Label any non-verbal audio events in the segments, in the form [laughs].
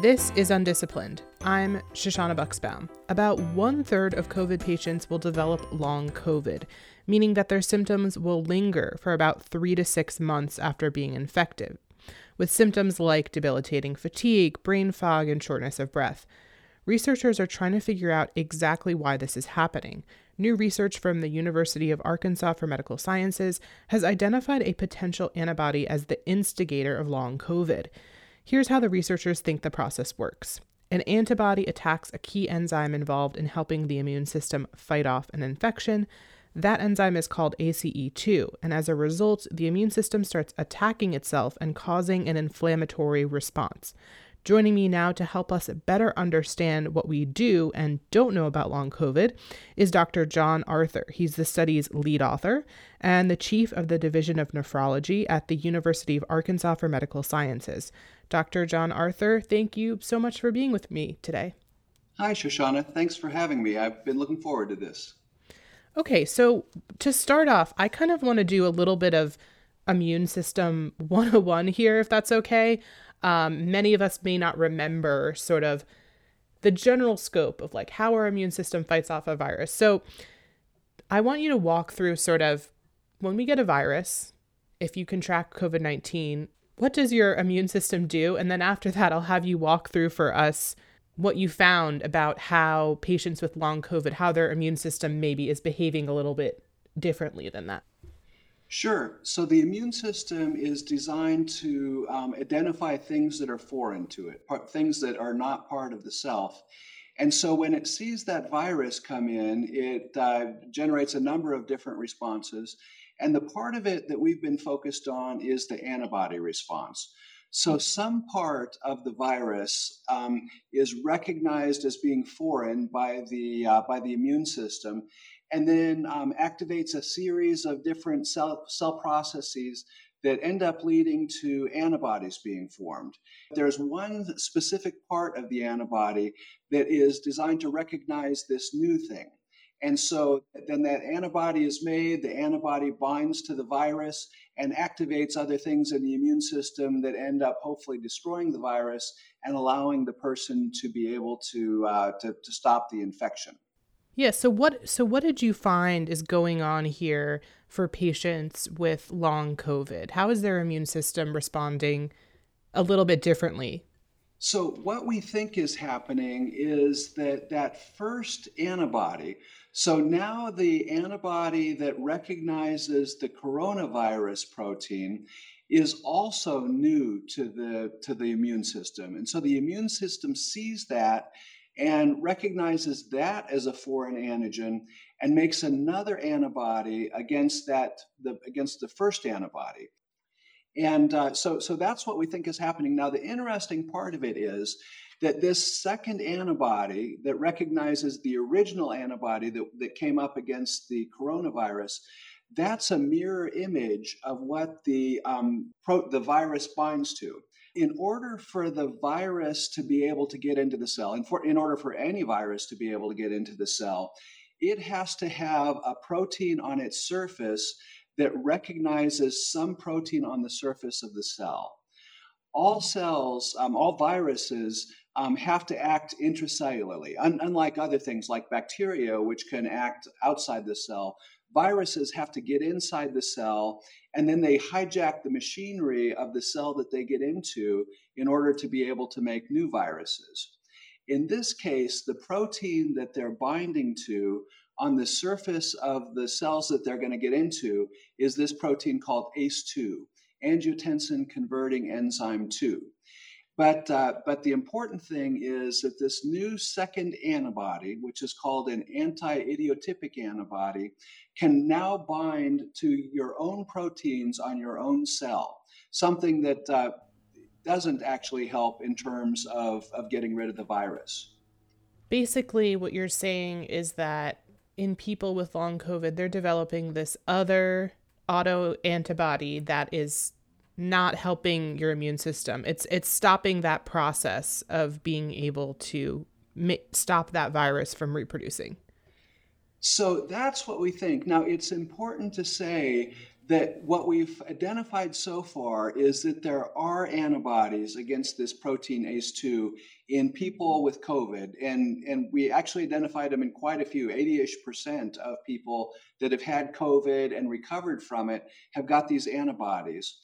This is Undisciplined. I'm Shoshana Bucksbaum. About one third of COVID patients will develop long COVID, meaning that their symptoms will linger for about three to six months after being infected, with symptoms like debilitating fatigue, brain fog, and shortness of breath. Researchers are trying to figure out exactly why this is happening. New research from the University of Arkansas for Medical Sciences has identified a potential antibody as the instigator of long COVID. Here's how the researchers think the process works. An antibody attacks a key enzyme involved in helping the immune system fight off an infection. That enzyme is called ACE2, and as a result, the immune system starts attacking itself and causing an inflammatory response. Joining me now to help us better understand what we do and don't know about long COVID is Dr. John Arthur. He's the study's lead author and the chief of the Division of Nephrology at the University of Arkansas for Medical Sciences. Dr. John Arthur, thank you so much for being with me today. Hi, Shoshana. Thanks for having me. I've been looking forward to this. Okay, so to start off, I kind of want to do a little bit of immune system [laughs] 101 here, if that's okay. Um, many of us may not remember sort of the general scope of like how our immune system fights off a virus. So I want you to walk through sort of when we get a virus, if you contract COVID 19, what does your immune system do? And then after that, I'll have you walk through for us what you found about how patients with long COVID, how their immune system maybe is behaving a little bit differently than that. Sure. So the immune system is designed to um, identify things that are foreign to it, things that are not part of the self. And so when it sees that virus come in, it uh, generates a number of different responses. And the part of it that we've been focused on is the antibody response. So some part of the virus um, is recognized as being foreign by the uh, by the immune system, and then um, activates a series of different cell, cell processes that end up leading to antibodies being formed. There's one specific part of the antibody that is designed to recognize this new thing. And so then that antibody is made, the antibody binds to the virus and activates other things in the immune system that end up hopefully destroying the virus and allowing the person to be able to, uh, to, to stop the infection. Yeah. So what so what did you find is going on here for patients with long COVID? How is their immune system responding a little bit differently? So what we think is happening is that that first antibody. So now the antibody that recognizes the coronavirus protein is also new to the to the immune system. And so the immune system sees that and recognizes that as a foreign antigen and makes another antibody against that the, against the first antibody and uh, so so that's what we think is happening. Now the interesting part of it is that this second antibody that recognizes the original antibody that, that came up against the coronavirus that's a mirror image of what the um, pro- the virus binds to. In order for the virus to be able to get into the cell, and for, in order for any virus to be able to get into the cell, it has to have a protein on its surface that recognizes some protein on the surface of the cell. All cells, um, all viruses, um, have to act intracellularly, Un- unlike other things like bacteria, which can act outside the cell viruses have to get inside the cell and then they hijack the machinery of the cell that they get into in order to be able to make new viruses. In this case, the protein that they're binding to on the surface of the cells that they're going to get into is this protein called ACE2, angiotensin converting enzyme 2. But, uh, but the important thing is that this new second antibody, which is called an anti idiotypic antibody, can now bind to your own proteins on your own cell, something that uh, doesn't actually help in terms of, of getting rid of the virus. Basically, what you're saying is that in people with long COVID, they're developing this other auto antibody that is not helping your immune system. It's it's stopping that process of being able to stop that virus from reproducing. So that's what we think. Now it's important to say that what we've identified so far is that there are antibodies against this protein ACE2 in people with COVID. And, and we actually identified them in quite a few, 80 ish percent of people that have had COVID and recovered from it have got these antibodies.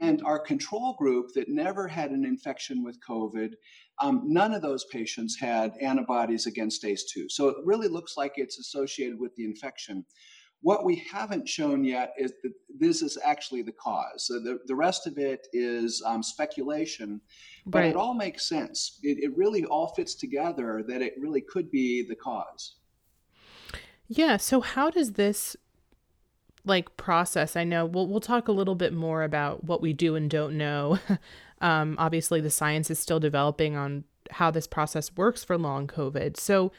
And our control group that never had an infection with COVID, um, none of those patients had antibodies against ACE2. So it really looks like it's associated with the infection. What we haven't shown yet is that this is actually the cause. So the, the rest of it is um, speculation, but right. it all makes sense. It, it really all fits together that it really could be the cause. Yeah. So how does this like process? I know we'll we'll talk a little bit more about what we do and don't know. [laughs] um, obviously, the science is still developing on how this process works for long COVID. So,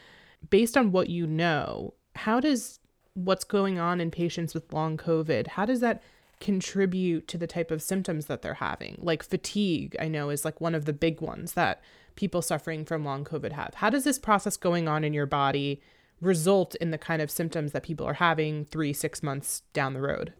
based on what you know, how does what's going on in patients with long COVID, how does that contribute to the type of symptoms that they're having? Like fatigue, I know is like one of the big ones that people suffering from long COVID have. How does this process going on in your body result in the kind of symptoms that people are having three, six months down the road?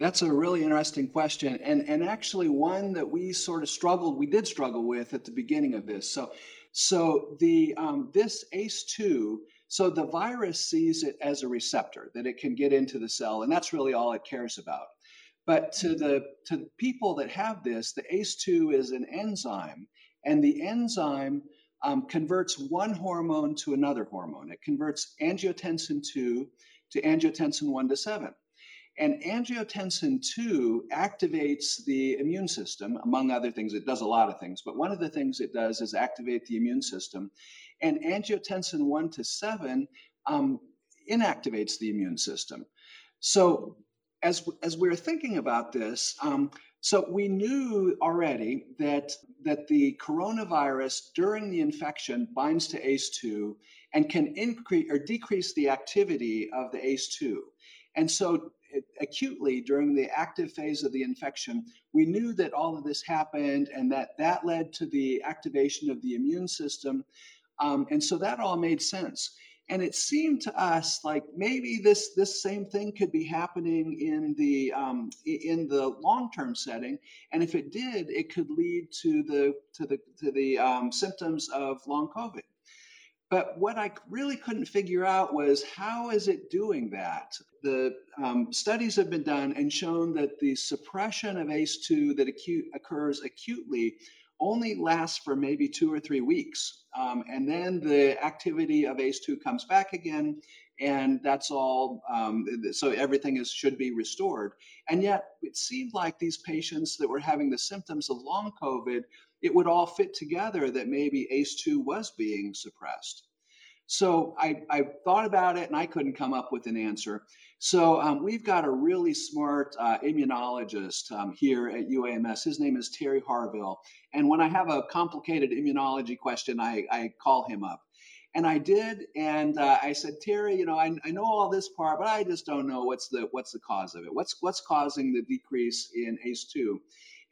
That's a really interesting question, and and actually one that we sort of struggled. We did struggle with at the beginning of this. So, so the um, this ACE2 so the virus sees it as a receptor that it can get into the cell, and that's really all it cares about. But to the to the people that have this, the ACE2 is an enzyme, and the enzyme um, converts one hormone to another hormone. It converts angiotensin 2 to angiotensin 1 to 7. And angiotensin 2 activates the immune system, among other things. It does a lot of things, but one of the things it does is activate the immune system. And angiotensin 1 to 7 um, inactivates the immune system. So, as, as we are thinking about this, um, so we knew already that, that the coronavirus during the infection binds to ACE2 and can increase or decrease the activity of the ACE2. And so acutely during the active phase of the infection, we knew that all of this happened and that that led to the activation of the immune system um, and so that all made sense. And it seemed to us like maybe this this same thing could be happening in the um, in the long term setting, and if it did, it could lead to the to the to the um, symptoms of long COVID. But what I really couldn't figure out was how is it doing that? The um, studies have been done and shown that the suppression of ACE2 that acute, occurs acutely only lasts for maybe two or three weeks. Um, and then the activity of ACE2 comes back again, and that's all. Um, so everything is should be restored. And yet, it seemed like these patients that were having the symptoms of long COVID, it would all fit together that maybe ACE2 was being suppressed. So I, I thought about it and I couldn't come up with an answer. So um, we've got a really smart uh, immunologist um, here at UAMS. His name is Terry Harville. And when I have a complicated immunology question, I, I call him up. And I did, and uh, I said, Terry, you know, I, I know all this part, but I just don't know what's the what's the cause of it. What's what's causing the decrease in ACE2?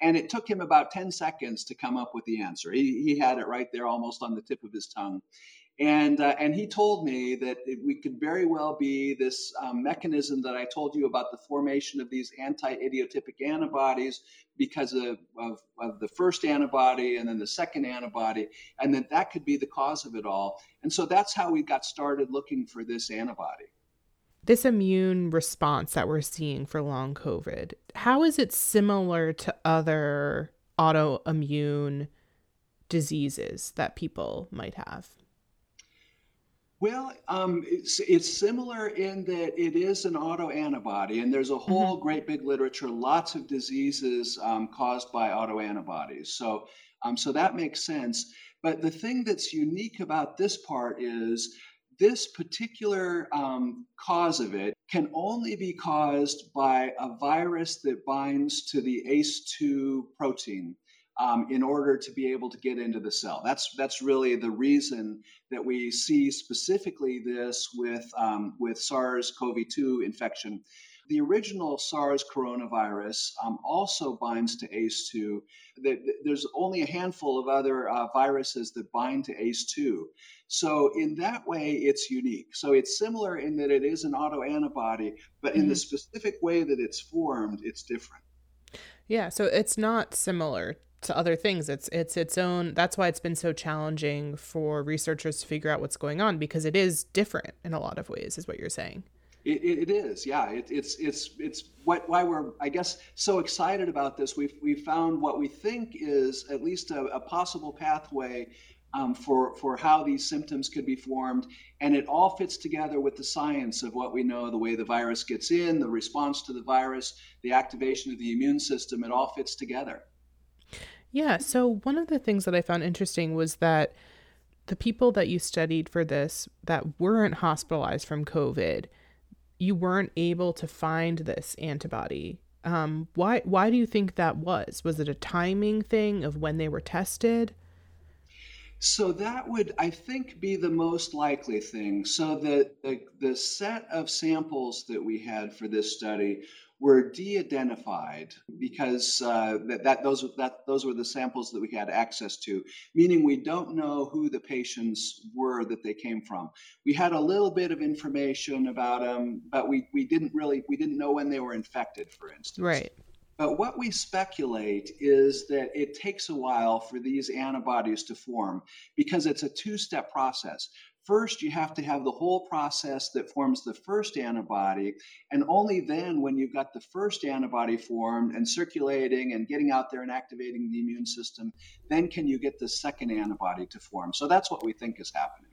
And it took him about 10 seconds to come up with the answer. He, he had it right there almost on the tip of his tongue. And, uh, and he told me that we could very well be this um, mechanism that I told you about the formation of these anti idiotypic antibodies because of, of, of, the first antibody and then the second antibody, and that that could be the cause of it all. And so that's how we got started looking for this antibody. This immune response that we're seeing for long COVID, how is it similar to other autoimmune diseases that people might have? Well, um, it's, it's similar in that it is an autoantibody, and there's a whole mm-hmm. great big literature, lots of diseases um, caused by autoantibodies. So, um, so that makes sense. But the thing that's unique about this part is this particular um, cause of it can only be caused by a virus that binds to the ACE2 protein um, in order to be able to get into the cell. That's that's really the reason that we see specifically this with um, with SARS-CoV-2 infection. The original SARS coronavirus um, also binds to ACE2. There's only a handful of other uh, viruses that bind to ACE2. So, in that way, it's unique. So, it's similar in that it is an autoantibody, but in mm-hmm. the specific way that it's formed, it's different. Yeah, so it's not similar to other things. It's it's its own. That's why it's been so challenging for researchers to figure out what's going on because it is different in a lot of ways, is what you're saying. It, it is, yeah. It, it's it's it's what why we're I guess so excited about this. We've we found what we think is at least a, a possible pathway um, for for how these symptoms could be formed, and it all fits together with the science of what we know, the way the virus gets in, the response to the virus, the activation of the immune system. It all fits together. Yeah. So one of the things that I found interesting was that the people that you studied for this that weren't hospitalized from COVID you weren't able to find this antibody. Um, why why do you think that was? Was it a timing thing of when they were tested? So that would, I think, be the most likely thing. So the, the, the set of samples that we had for this study were de-identified because uh, that, that those that those were the samples that we had access to, meaning we don't know who the patients were that they came from. We had a little bit of information about them, but we we didn't really we didn't know when they were infected, for instance. Right. But what we speculate is that it takes a while for these antibodies to form because it's a two step process. First, you have to have the whole process that forms the first antibody. And only then, when you've got the first antibody formed and circulating and getting out there and activating the immune system, then can you get the second antibody to form. So that's what we think is happening.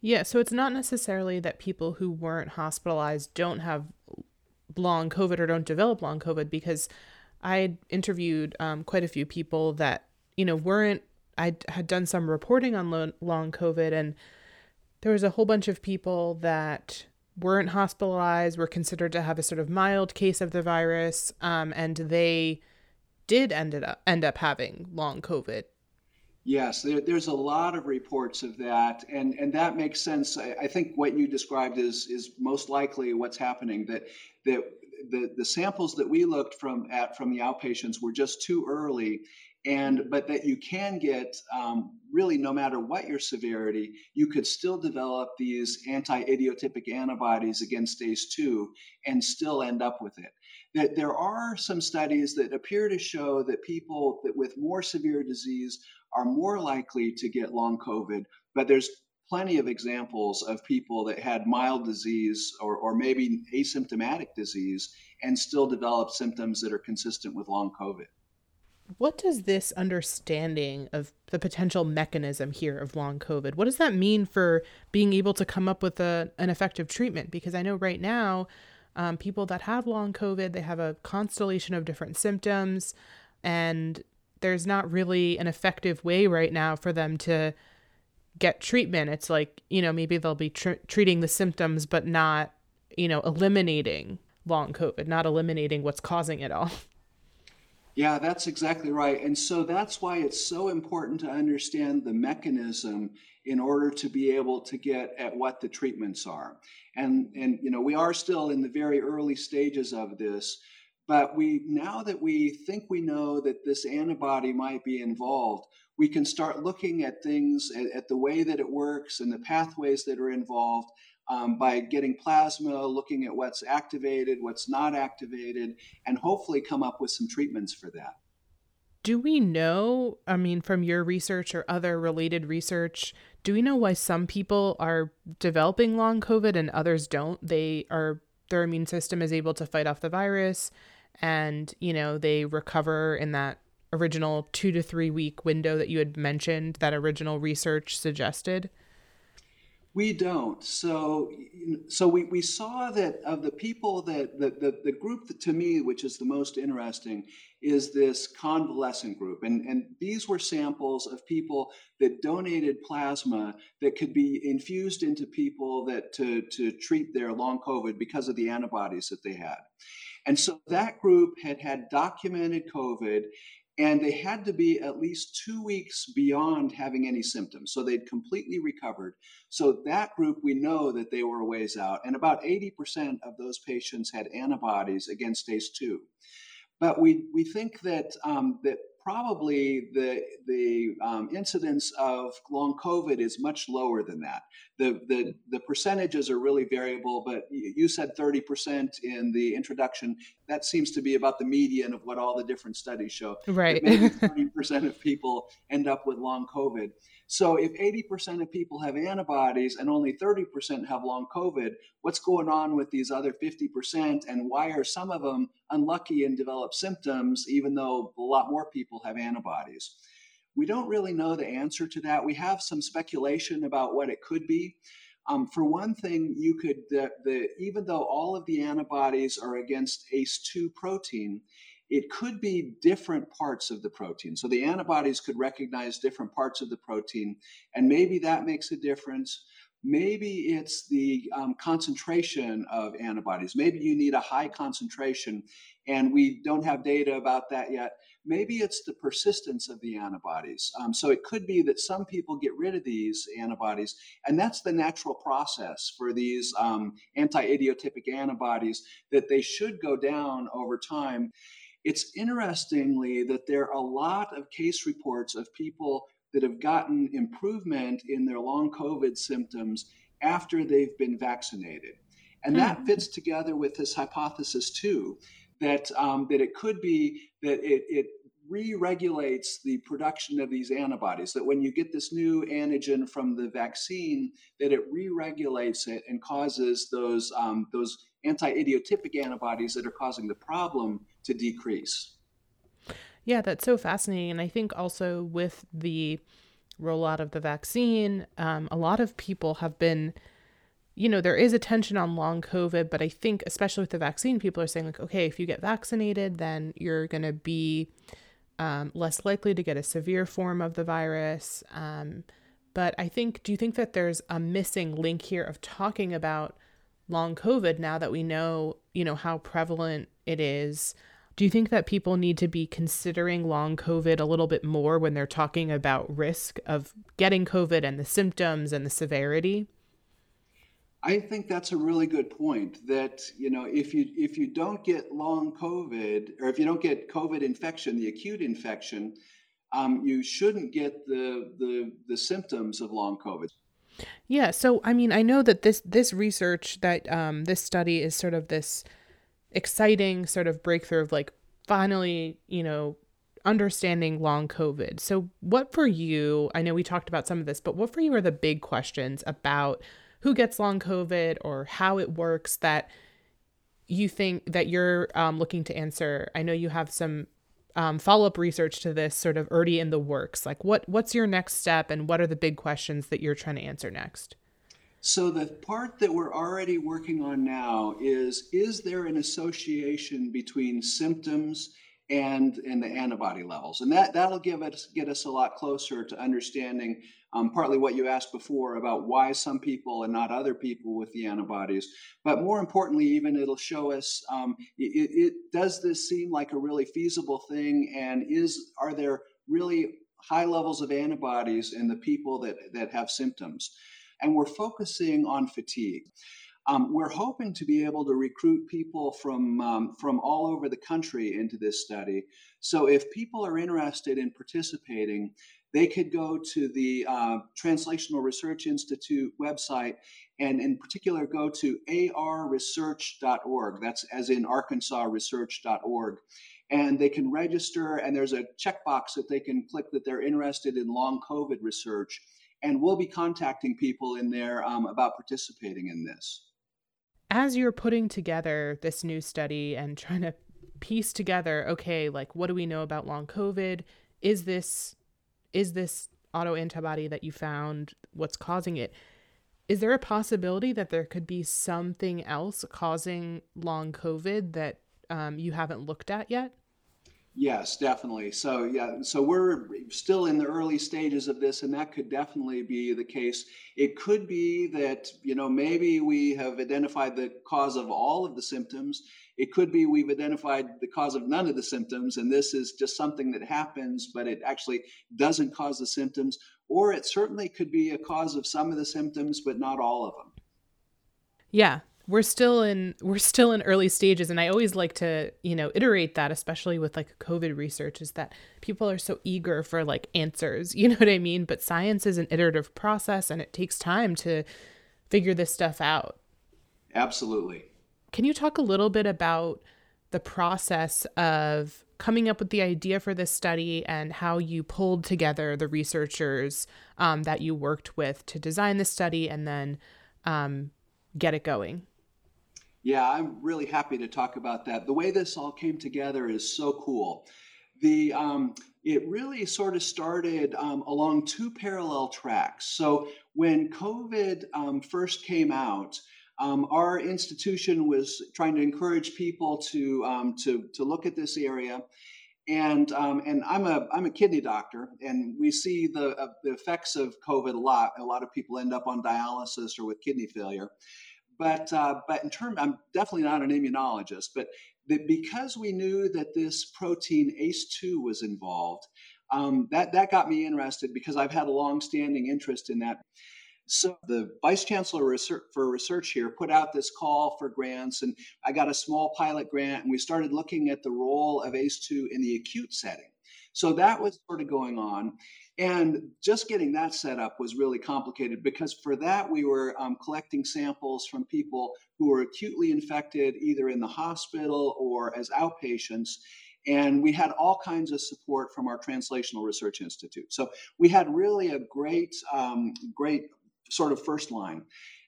Yeah, so it's not necessarily that people who weren't hospitalized don't have long COVID or don't develop long COVID because I interviewed um, quite a few people that, you know, weren't, I had done some reporting on long COVID and there was a whole bunch of people that weren't hospitalized, were considered to have a sort of mild case of the virus, um, and they did ended up end up having long COVID. Yes, there, there's a lot of reports of that, and, and that makes sense. I, I think what you described is is most likely what's happening. That that the, the samples that we looked from at from the outpatients were just too early, and but that you can get um, really no matter what your severity you could still develop these anti-idiotypic antibodies against ace2 and still end up with it that there are some studies that appear to show that people that with more severe disease are more likely to get long covid but there's plenty of examples of people that had mild disease or, or maybe asymptomatic disease and still develop symptoms that are consistent with long covid what does this understanding of the potential mechanism here of long COVID, what does that mean for being able to come up with a, an effective treatment? Because I know right now, um, people that have long COVID, they have a constellation of different symptoms, and there's not really an effective way right now for them to get treatment. It's like, you know, maybe they'll be tr- treating the symptoms, but not, you know, eliminating long COVID, not eliminating what's causing it all. [laughs] Yeah, that's exactly right. And so that's why it's so important to understand the mechanism in order to be able to get at what the treatments are. And and you know, we are still in the very early stages of this, but we now that we think we know that this antibody might be involved, we can start looking at things at, at the way that it works and the pathways that are involved um, by getting plasma, looking at what's activated, what's not activated, and hopefully come up with some treatments for that. Do we know, I mean, from your research or other related research, do we know why some people are developing long COVID and others don't? They are, their immune system is able to fight off the virus and, you know, they recover in that original two to three week window that you had mentioned, that original research suggested? We don't. So, so we, we saw that of the people that the, the, the group that, to me, which is the most interesting, is this convalescent group. And, and these were samples of people that donated plasma that could be infused into people that to, to treat their long COVID because of the antibodies that they had. And so that group had had documented COVID and they had to be at least two weeks beyond having any symptoms. So they'd completely recovered. So that group, we know that they were a ways out, and about 80% of those patients had antibodies against ACE2. But we, we think that, um, that probably the the um, incidence of long COVID is much lower than that. The the the percentages are really variable, but you said 30% in the introduction. That seems to be about the median of what all the different studies show. Right. Maybe [laughs] 30% of people end up with long COVID. So if 80% of people have antibodies and only 30% have long COVID, what's going on with these other 50%? And why are some of them unlucky and develop symptoms, even though a lot more people have antibodies? We don't really know the answer to that. We have some speculation about what it could be. Um, for one thing, you could the, the, even though all of the antibodies are against ACE2 protein, it could be different parts of the protein. So the antibodies could recognize different parts of the protein, and maybe that makes a difference. Maybe it's the um, concentration of antibodies. Maybe you need a high concentration, and we don't have data about that yet. Maybe it's the persistence of the antibodies. Um, so it could be that some people get rid of these antibodies, and that's the natural process for these um, anti idiotypic antibodies, that they should go down over time. It's interestingly that there are a lot of case reports of people that have gotten improvement in their long COVID symptoms after they've been vaccinated. And that hmm. fits together with this hypothesis too, that um, that it could be that it, it re-regulates the production of these antibodies. That when you get this new antigen from the vaccine, that it re-regulates it and causes those um, those anti-idiotypic antibodies that are causing the problem to decrease. Yeah, that's so fascinating. And I think also with the rollout of the vaccine, um, a lot of people have been, you know, there is attention on long COVID, but I think especially with the vaccine, people are saying, like, okay, if you get vaccinated, then you're going to be um, less likely to get a severe form of the virus. Um, but I think, do you think that there's a missing link here of talking about long COVID now that we know, you know, how prevalent it is? Do you think that people need to be considering long COVID a little bit more when they're talking about risk of getting COVID and the symptoms and the severity? I think that's a really good point. That you know, if you if you don't get long COVID, or if you don't get COVID infection, the acute infection, um, you shouldn't get the the the symptoms of long COVID. Yeah. So I mean, I know that this this research that um, this study is sort of this exciting sort of breakthrough of like finally, you know, understanding long COVID. So, what for you? I know we talked about some of this, but what for you are the big questions about who gets long COVID or how it works that you think that you're um, looking to answer? I know you have some um, follow up research to this sort of already in the works. Like, what what's your next step, and what are the big questions that you're trying to answer next? So the part that we're already working on now is is there an association between symptoms and and the antibody levels, and that that'll give us get us a lot closer to understanding um, partly what you asked before about why some people and not other people with the antibodies, but more importantly, even it'll show us um, it, it does this seem like a really feasible thing, and is are there really high levels of antibodies in the people that that have symptoms and we're focusing on fatigue. Um, we're hoping to be able to recruit people from um, from all over the country into this study. So if people are interested in participating, they could go to the uh, Translational Research Institute website and in particular go to arresearch.org. That's as in Arkansas research.org. And they can register, and there's a checkbox that they can click that they're interested in long COVID research and we'll be contacting people in there um, about participating in this. As you're putting together this new study and trying to piece together, okay, like what do we know about long COVID? Is this is this autoantibody that you found what's causing it? Is there a possibility that there could be something else causing long COVID that um, you haven't looked at yet? Yes, definitely. So, yeah, so we're still in the early stages of this, and that could definitely be the case. It could be that, you know, maybe we have identified the cause of all of the symptoms. It could be we've identified the cause of none of the symptoms, and this is just something that happens, but it actually doesn't cause the symptoms. Or it certainly could be a cause of some of the symptoms, but not all of them. Yeah, we're still in we're still in early stages and i always like to you know iterate that especially with like covid research is that people are so eager for like answers [laughs] you know what i mean? But science is an iterative process and it takes time to figure this stuff out. Absolutely. Can you talk a little bit about the process of coming up with the idea for this study and how you pulled together the researchers um, that you worked with to design the study and then um, get it going yeah, I'm really happy to talk about that. The way this all came together is so cool. The um, it really sort of started um, along two parallel tracks. So when COVID um, first came out, um, our institution was trying to encourage people to um, to to look at this area. And um, and I'm a I'm a kidney doctor, and we see the uh, the effects of COVID a lot. A lot of people end up on dialysis or with kidney failure. But uh, but in terms, I'm definitely not an immunologist, but because we knew that this protein ACE2 was involved, um, that that got me interested because I've had a long-standing interest in that. So the vice chancellor for research here put out this call for grants, and I got a small pilot grant, and we started looking at the role of ACE2 in the acute setting. So that was sort of going on. And just getting that set up was really complicated because for that, we were um, collecting samples from people who were acutely infected either in the hospital or as outpatients. And we had all kinds of support from our Translational Research Institute. So we had really a great, um, great sort of first line.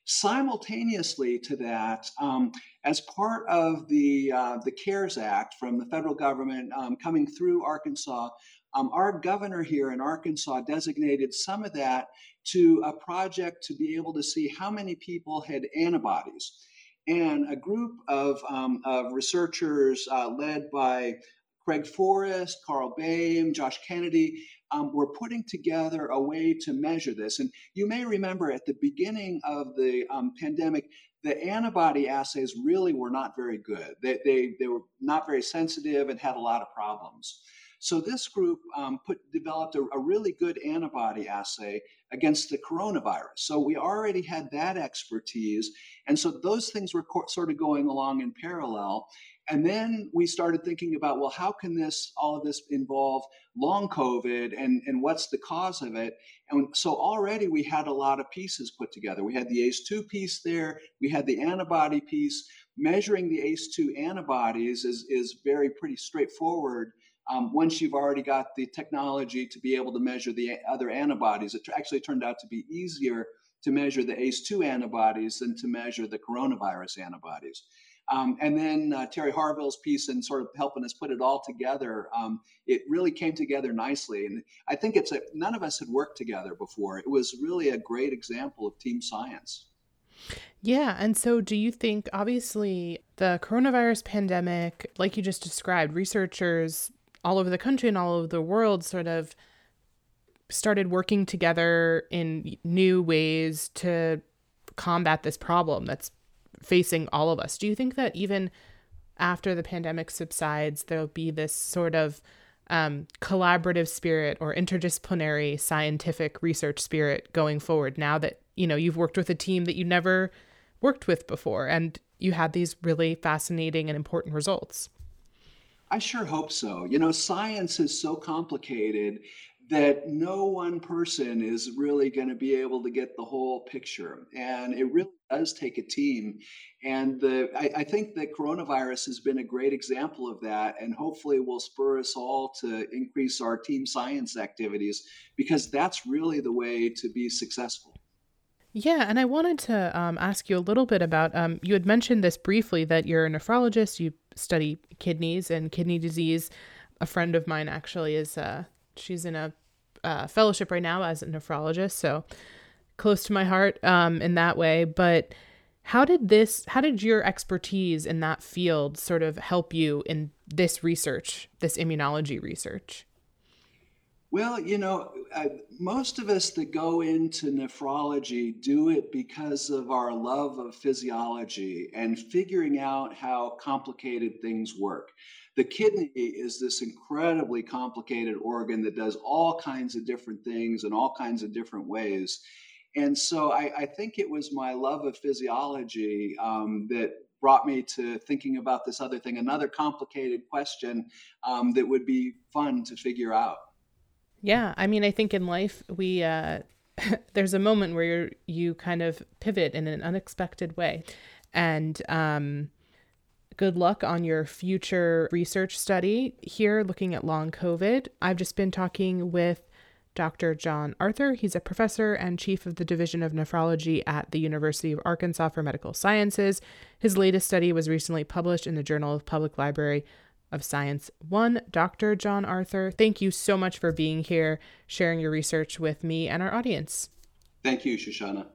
Simultaneously to that, um, as part of the uh, the CARES Act from the federal government um, coming through Arkansas, um, our governor here in Arkansas designated some of that to a project to be able to see how many people had antibodies. And a group of, um, of researchers uh, led by Craig Forrest, Carl Boehm, Josh Kennedy, um, were putting together a way to measure this. And you may remember at the beginning of the um, pandemic, the antibody assays really were not very good. They, they, they were not very sensitive and had a lot of problems. So this group um, put developed a, a, really good antibody assay against the coronavirus. So we already had that expertise, and so those things were co- sort of going along in parallel. And then we started thinking about, well, how can this all of this involve long COVID and, and what's the cause of it? And so already we had a lot of pieces put together. We had the ACE2 piece there, we had the antibody piece. Measuring the ACE2 antibodies is, is very pretty straightforward um, once you've already got the technology to be able to measure the other antibodies, it actually turned out to be easier to measure the ACE2 antibodies than to measure the coronavirus antibodies. Um, and then uh, Terry Harville's piece and sort of helping us put it all together, um, it really came together nicely. And I think it's a, none of us had worked together before. It was really a great example of team science. Yeah. And so, do you think, obviously, the coronavirus pandemic, like you just described, researchers all over the country and all over the world sort of started working together in new ways to combat this problem that's facing all of us. Do you think that even after the pandemic subsides, there'll be this sort of um, collaborative spirit or interdisciplinary scientific research spirit going forward now that you know you've worked with a team that you never worked with before and you had these really fascinating and important results I sure hope so. You know, science is so complicated that no one person is really going to be able to get the whole picture. And it really does take a team. And the, I, I, think that coronavirus has been a great example of that, and hopefully will spur us all to increase our team science activities because that's really the way to be successful. Yeah, and I wanted to um, ask you a little bit about. Um, you had mentioned this briefly that you're a nephrologist. You study kidneys and kidney disease. A friend of mine actually is. Uh, she's in a uh, fellowship right now as a nephrologist, so close to my heart um, in that way. But How did this, how did your expertise in that field sort of help you in this research, this immunology research? Well, you know, uh, most of us that go into nephrology do it because of our love of physiology and figuring out how complicated things work. The kidney is this incredibly complicated organ that does all kinds of different things in all kinds of different ways. And so I, I think it was my love of physiology um, that brought me to thinking about this other thing, another complicated question um, that would be fun to figure out. Yeah, I mean, I think in life we uh, [laughs] there's a moment where you kind of pivot in an unexpected way, and um, good luck on your future research study here, looking at long COVID. I've just been talking with Dr. John Arthur. He's a professor and chief of the Division of Nephrology at the University of Arkansas for Medical Sciences. His latest study was recently published in the Journal of Public Library of Science 1, Dr. John Arthur. Thank you so much for being here, sharing your research with me and our audience. Thank you, Shoshana.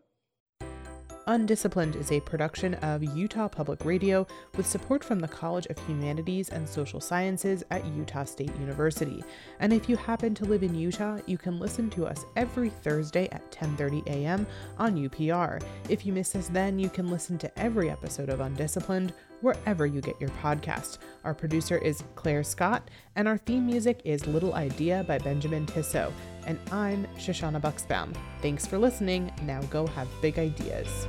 Undisciplined is a production of Utah Public Radio with support from the College of Humanities and Social Sciences at Utah State University. And if you happen to live in Utah, you can listen to us every Thursday at 10:30 a.m. on UPR. If you miss us then, you can listen to every episode of Undisciplined wherever you get your podcast. Our producer is Claire Scott, and our theme music is Little Idea by Benjamin Tissot. And I'm Shoshana Bucksbaum. Thanks for listening. Now go have big ideas.